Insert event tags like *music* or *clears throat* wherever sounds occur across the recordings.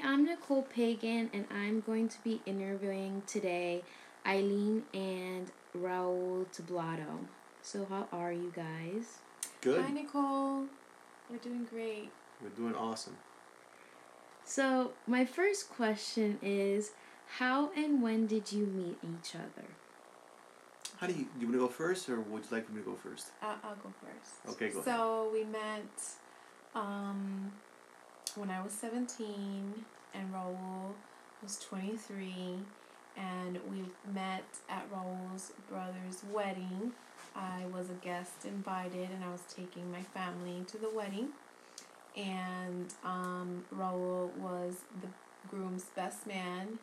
Hi, I'm Nicole Pagan, and I'm going to be interviewing today Eileen and Raul Tablato. So, how are you guys? Good. Hi, Nicole. We're doing great. We're doing awesome. So, my first question is How and when did you meet each other? How do you, you want to go first, or would you like me to go first? I'll, I'll go first. Okay, go So we met um, when I was 17 and Raul was 23. And we met at Raul's brother's wedding. I was a guest invited, and I was taking my family to the wedding. And um, Raul was the groom's best man.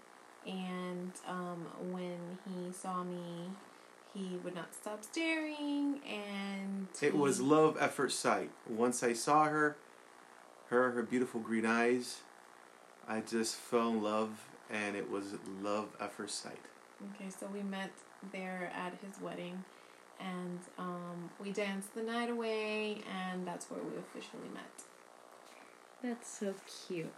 And um, when he saw me, he would not stop staring. And It was love at first sight. Once I saw her, her, her beautiful green eyes, I just fell in love, and it was love at first sight. Okay, so we met there at his wedding, and um, we danced the night away, and that's where we officially met. That's so cute.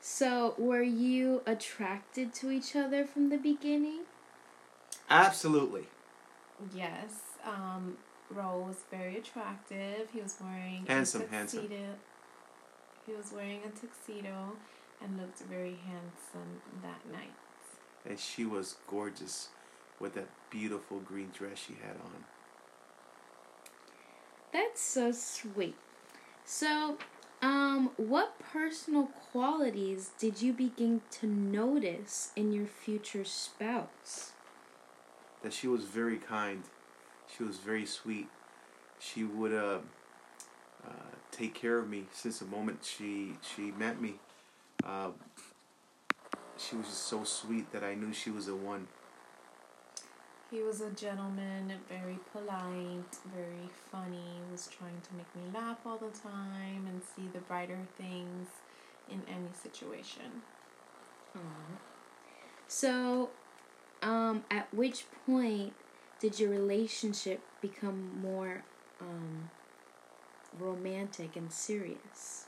So, were you attracted to each other from the beginning? Absolutely. Yes, um, Raul was very attractive. He was wearing Handsome, a handsome. Tuxedo. He was wearing a tuxedo and looked very handsome that night. And she was gorgeous with that beautiful green dress she had on. That's so sweet. So, um, what personal qualities did you begin to notice in your future spouse? That she was very kind. She was very sweet. She would uh, uh, take care of me since the moment she she met me. Uh, she was just so sweet that I knew she was the one. He was a gentleman, very polite, very funny, was trying to make me laugh all the time and see the brighter things in any situation. So, um, at which point did your relationship become more um, romantic and serious?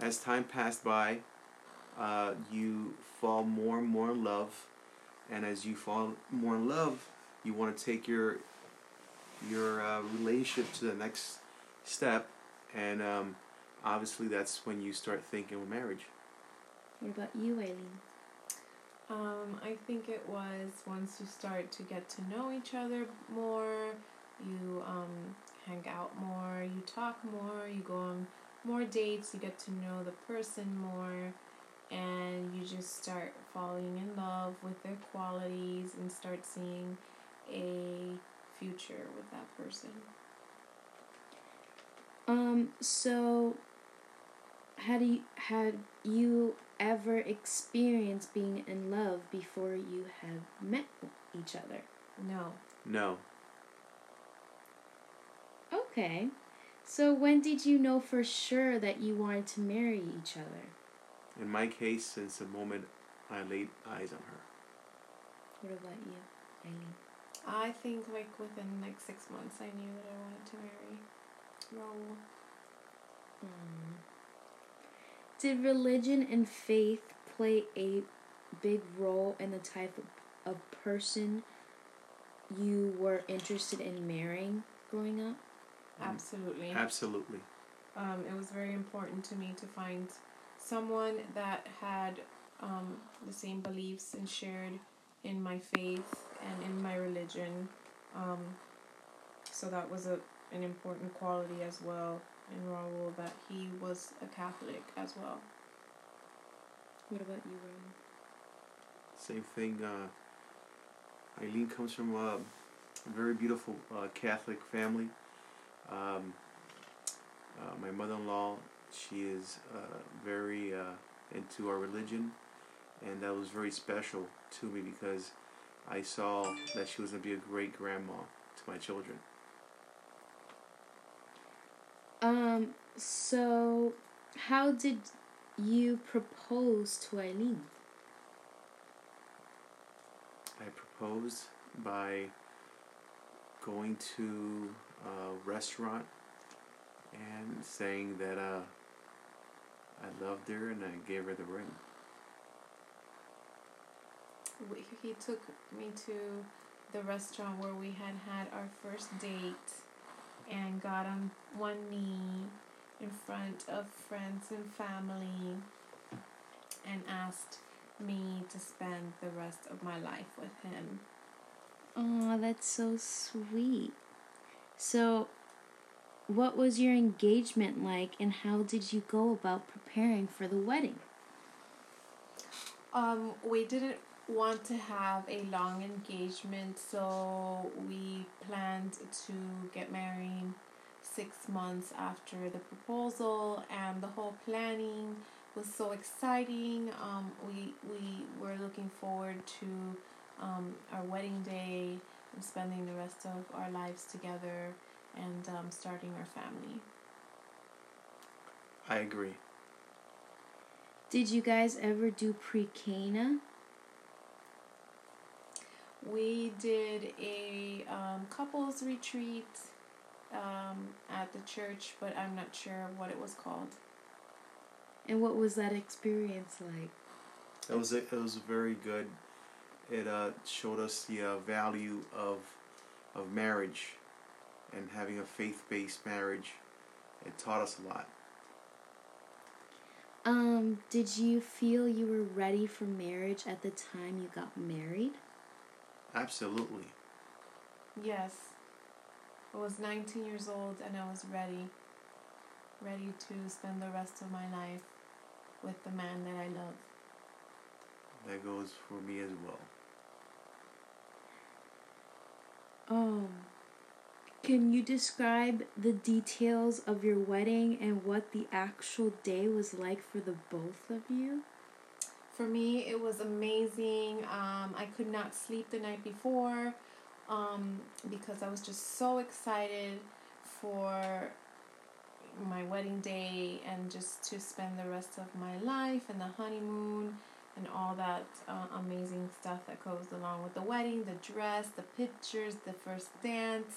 As time passed by, uh, you fall more and more in love, and as you fall more in love, you want to take your your uh, relationship to the next step, and um, obviously that's when you start thinking of marriage. What about you, Eileen? Um, I think it was once you start to get to know each other more, you um, hang out more, you talk more, you go on more dates, you get to know the person more, and you just start falling in love with their qualities and start seeing a future with that person. Um, so had you had you ever experienced being in love before you had met each other? No. No, Okay. So when did you know for sure that you wanted to marry each other? in my case, since the moment I laid eyes on her. What about you, Eileen? I think like within like six months I knew that I wanted to marry Raul. Um, did religion and faith play a big role in the type of, of person you were interested in marrying growing up? Absolutely. Absolutely. Um, it was very important to me to find someone that had um, the same beliefs and shared in my faith and in my religion. Um, so that was a an important quality as well in Raul that he was a Catholic as well. What about you, Raul? Same thing. Uh, Eileen comes from a very beautiful uh, Catholic family. Um, uh, my mother-in-law, she is uh, very uh, into our religion, and that was very special to me because I saw that she was going to be a great grandma to my children. Um, so how did you propose to Eileen? I proposed by going to a restaurant and saying that uh, I loved her and I gave her the ring. He took me to the restaurant where we had had our first date and got on one knee in front of friends and family and asked me to spend the rest of my life with him. Oh, that's so sweet. So, what was your engagement like and how did you go about preparing for the wedding? Um, we didn't want to have a long engagement, so we planned to get married six months after the proposal, and the whole planning was so exciting. Um, we we were looking forward to um, our wedding day spending the rest of our lives together and um, starting our family. I agree. Did you guys ever do pre Cana? We did a um, couples retreat um, at the church, but I'm not sure what it was called. And what was that experience like? It was it was very good. It uh, showed us the uh, value of of marriage and having a faith based marriage. It taught us a lot. Um, did you feel you were ready for marriage at the time you got married? Absolutely. Yes. I was 19 years old and I was ready. Ready to spend the rest of my life with the man that I love. That goes for me as well. Um, can you describe the details of your wedding and what the actual day was like for the both of you? For me, it was amazing. Um, I could not sleep the night before um, because I was just so excited for my wedding day and just to spend the rest of my life and the honeymoon and all that uh, amazing stuff that goes along with the wedding the dress, the pictures, the first dance,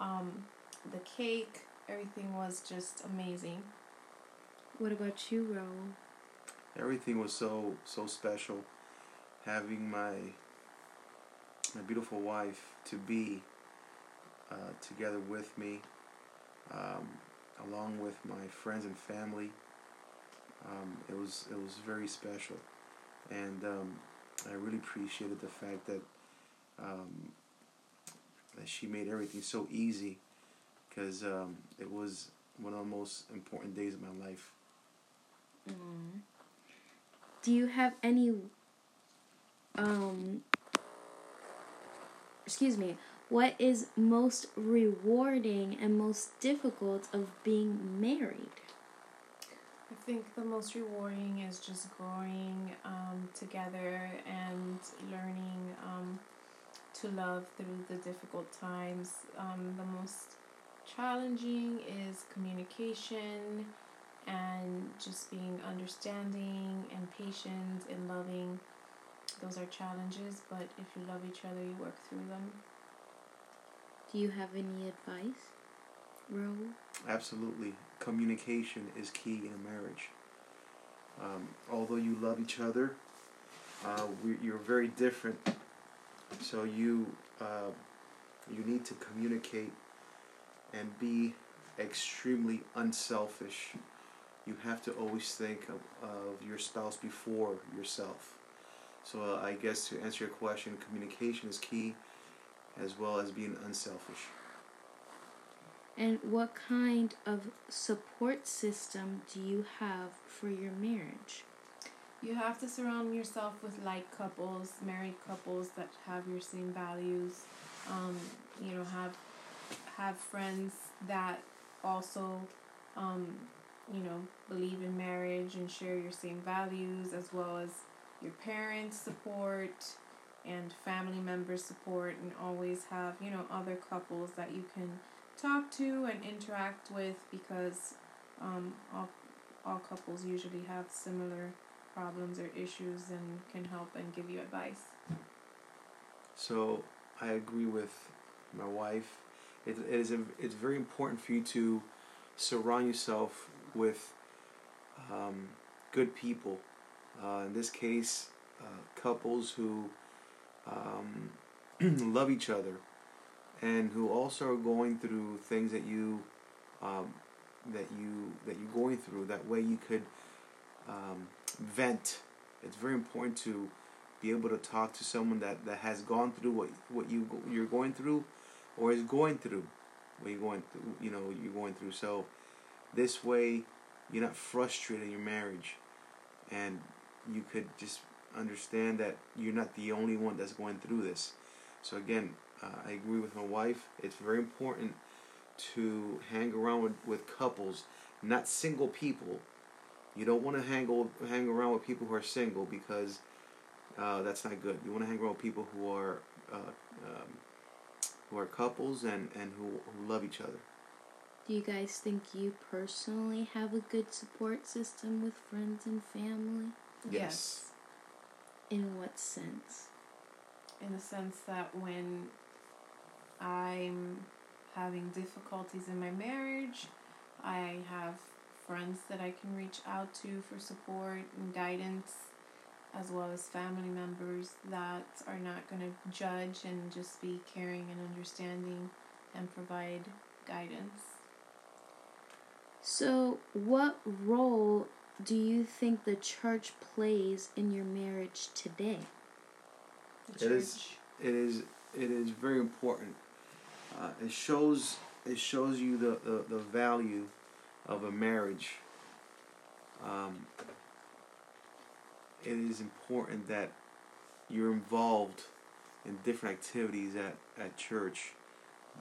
um, the cake. Everything was just amazing. What about you, Raul? Everything was so so special. Having my my beautiful wife to be uh, together with me, um, along with my friends and family. Um, it was it was very special, and um, I really appreciated the fact that um, that she made everything so easy, because um, it was one of the most important days of my life. Mm. Do you have any um excuse me, what is most rewarding and most difficult of being married? I think the most rewarding is just growing um, together and learning um, to love through the difficult times. Um, the most challenging is communication and just being understanding and patient and loving. Those are challenges, but if you love each other, you work through them. Do you have any advice, Raul? Absolutely. Communication is key in a marriage. Um, although you love each other, uh, we, you're very different. So you uh, you need to communicate and be extremely unselfish. You have to always think of, of your spouse before yourself. So uh, I guess to answer your question, communication is key, as well as being unselfish. And what kind of support system do you have for your marriage? You have to surround yourself with like couples, married couples that have your same values. Um, you know, have have friends that also, um, you know, believe in marriage and share your same values, as well as your parents' support and family members' support, and always have you know other couples that you can talk to and interact with because um, all all couples usually have similar problems or issues and can help and give you advice. So I agree with my wife. It, it is a, it's very important for you to surround yourself with um, good people. Uh, in this case, uh, couples who um, *clears throat* love each other and who also are going through things that you um, that you that you're going through. That way, you could um, vent. It's very important to be able to talk to someone that, that has gone through what what you you're going through, or is going through what you're going through. You know you're going through. So this way, you're not frustrated in your marriage, and you could just understand that you're not the only one that's going through this. So again, uh, I agree with my wife. It's very important to hang around with, with couples, not single people. You don't want to hang hang around with people who are single because uh, that's not good. You want to hang around with people who are uh, um, who are couples and, and who, who love each other. Do you guys think you personally have a good support system with friends and family? Yes. In what sense? In the sense that when I'm having difficulties in my marriage, I have friends that I can reach out to for support and guidance, as well as family members that are not going to judge and just be caring and understanding and provide guidance. So, what role do you think the church plays in your marriage today? The It is- It is it is very important. Uh, it shows it shows you the, the, the value of a marriage. Um, it is important that you're involved in different activities at, at church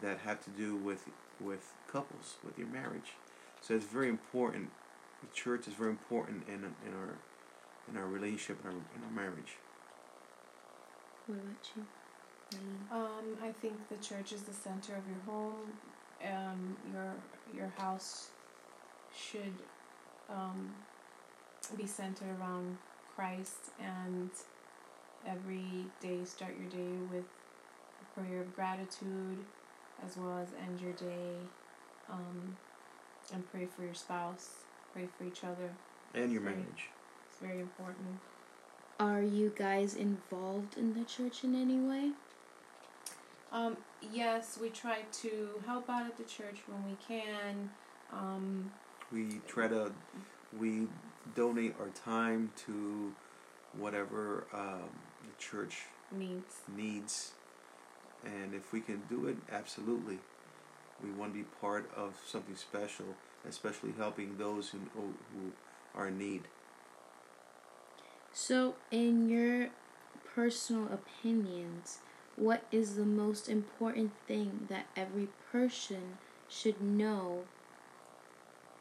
that have to do with with couples, with your marriage. So it's very important. The church is very important in in our in our relationship in our, in our marriage. What about you? Um, I think the church is the center of your home. Um, your your house should um, be centered around Christ, and every day start your day with a prayer of gratitude, as well as end your day, um, and pray for your spouse, pray for each other. And your marriage. It's very important. Are you guys involved in the church in any way? Um, yes, we try to help out at the church when we can. Um, We try to we donate our time to whatever um, the church needs. needs, and if we can do it, absolutely. We want to be part of something special, especially helping those who who are in need. So, in your personal opinions, what is the most important thing that every person should know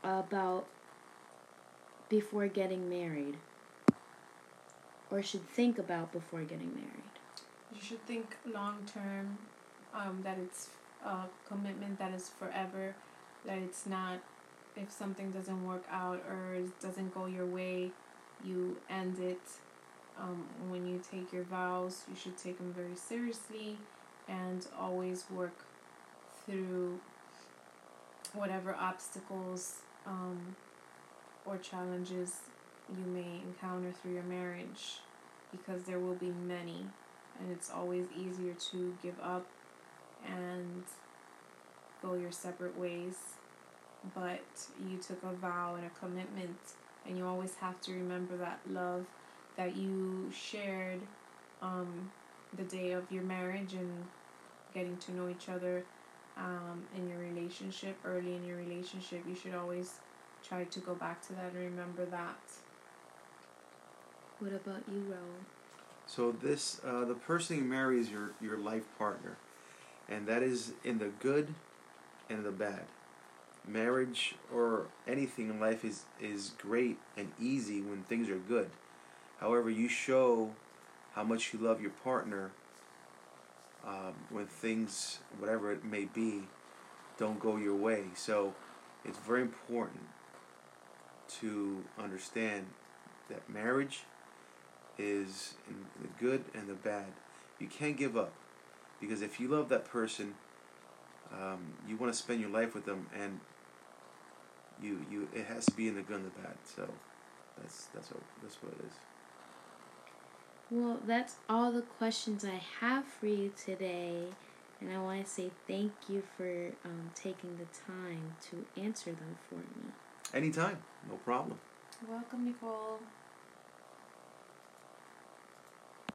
about before getting married? Or should think about before getting married? You should think long term, um, that it's a commitment that is forever, that it's not if something doesn't work out or doesn't go your way, you end it. Um, when you take your vows, you should take them very seriously and always work through whatever obstacles um, or challenges you may encounter through your marriage because there will be many and it's always easier to give up and go your separate ways. But you took a vow and a commitment, and you always have to remember that love that you shared um, the day of your marriage and getting to know each other um, in your relationship, early in your relationship. You should always try to go back to that and remember that. What about you, Raul? So this uh, the person you marry is your your life partner, and that is in the good and the bad. Marriage or anything in life is is great and easy when things are good. However, you show how much you love your partner um, when things, whatever it may be, don't go your way. So it's very important to understand that marriage is the good and the bad. You can't give up because if you love that person, um, you want to spend your life with them, and you you it has to be in the good and the bad. So that's that's what that's what it is. Well, that's all the questions I have for you today. And I want to say thank you for um, taking the time to answer them for me. Anytime, no problem. Welcome, Nicole.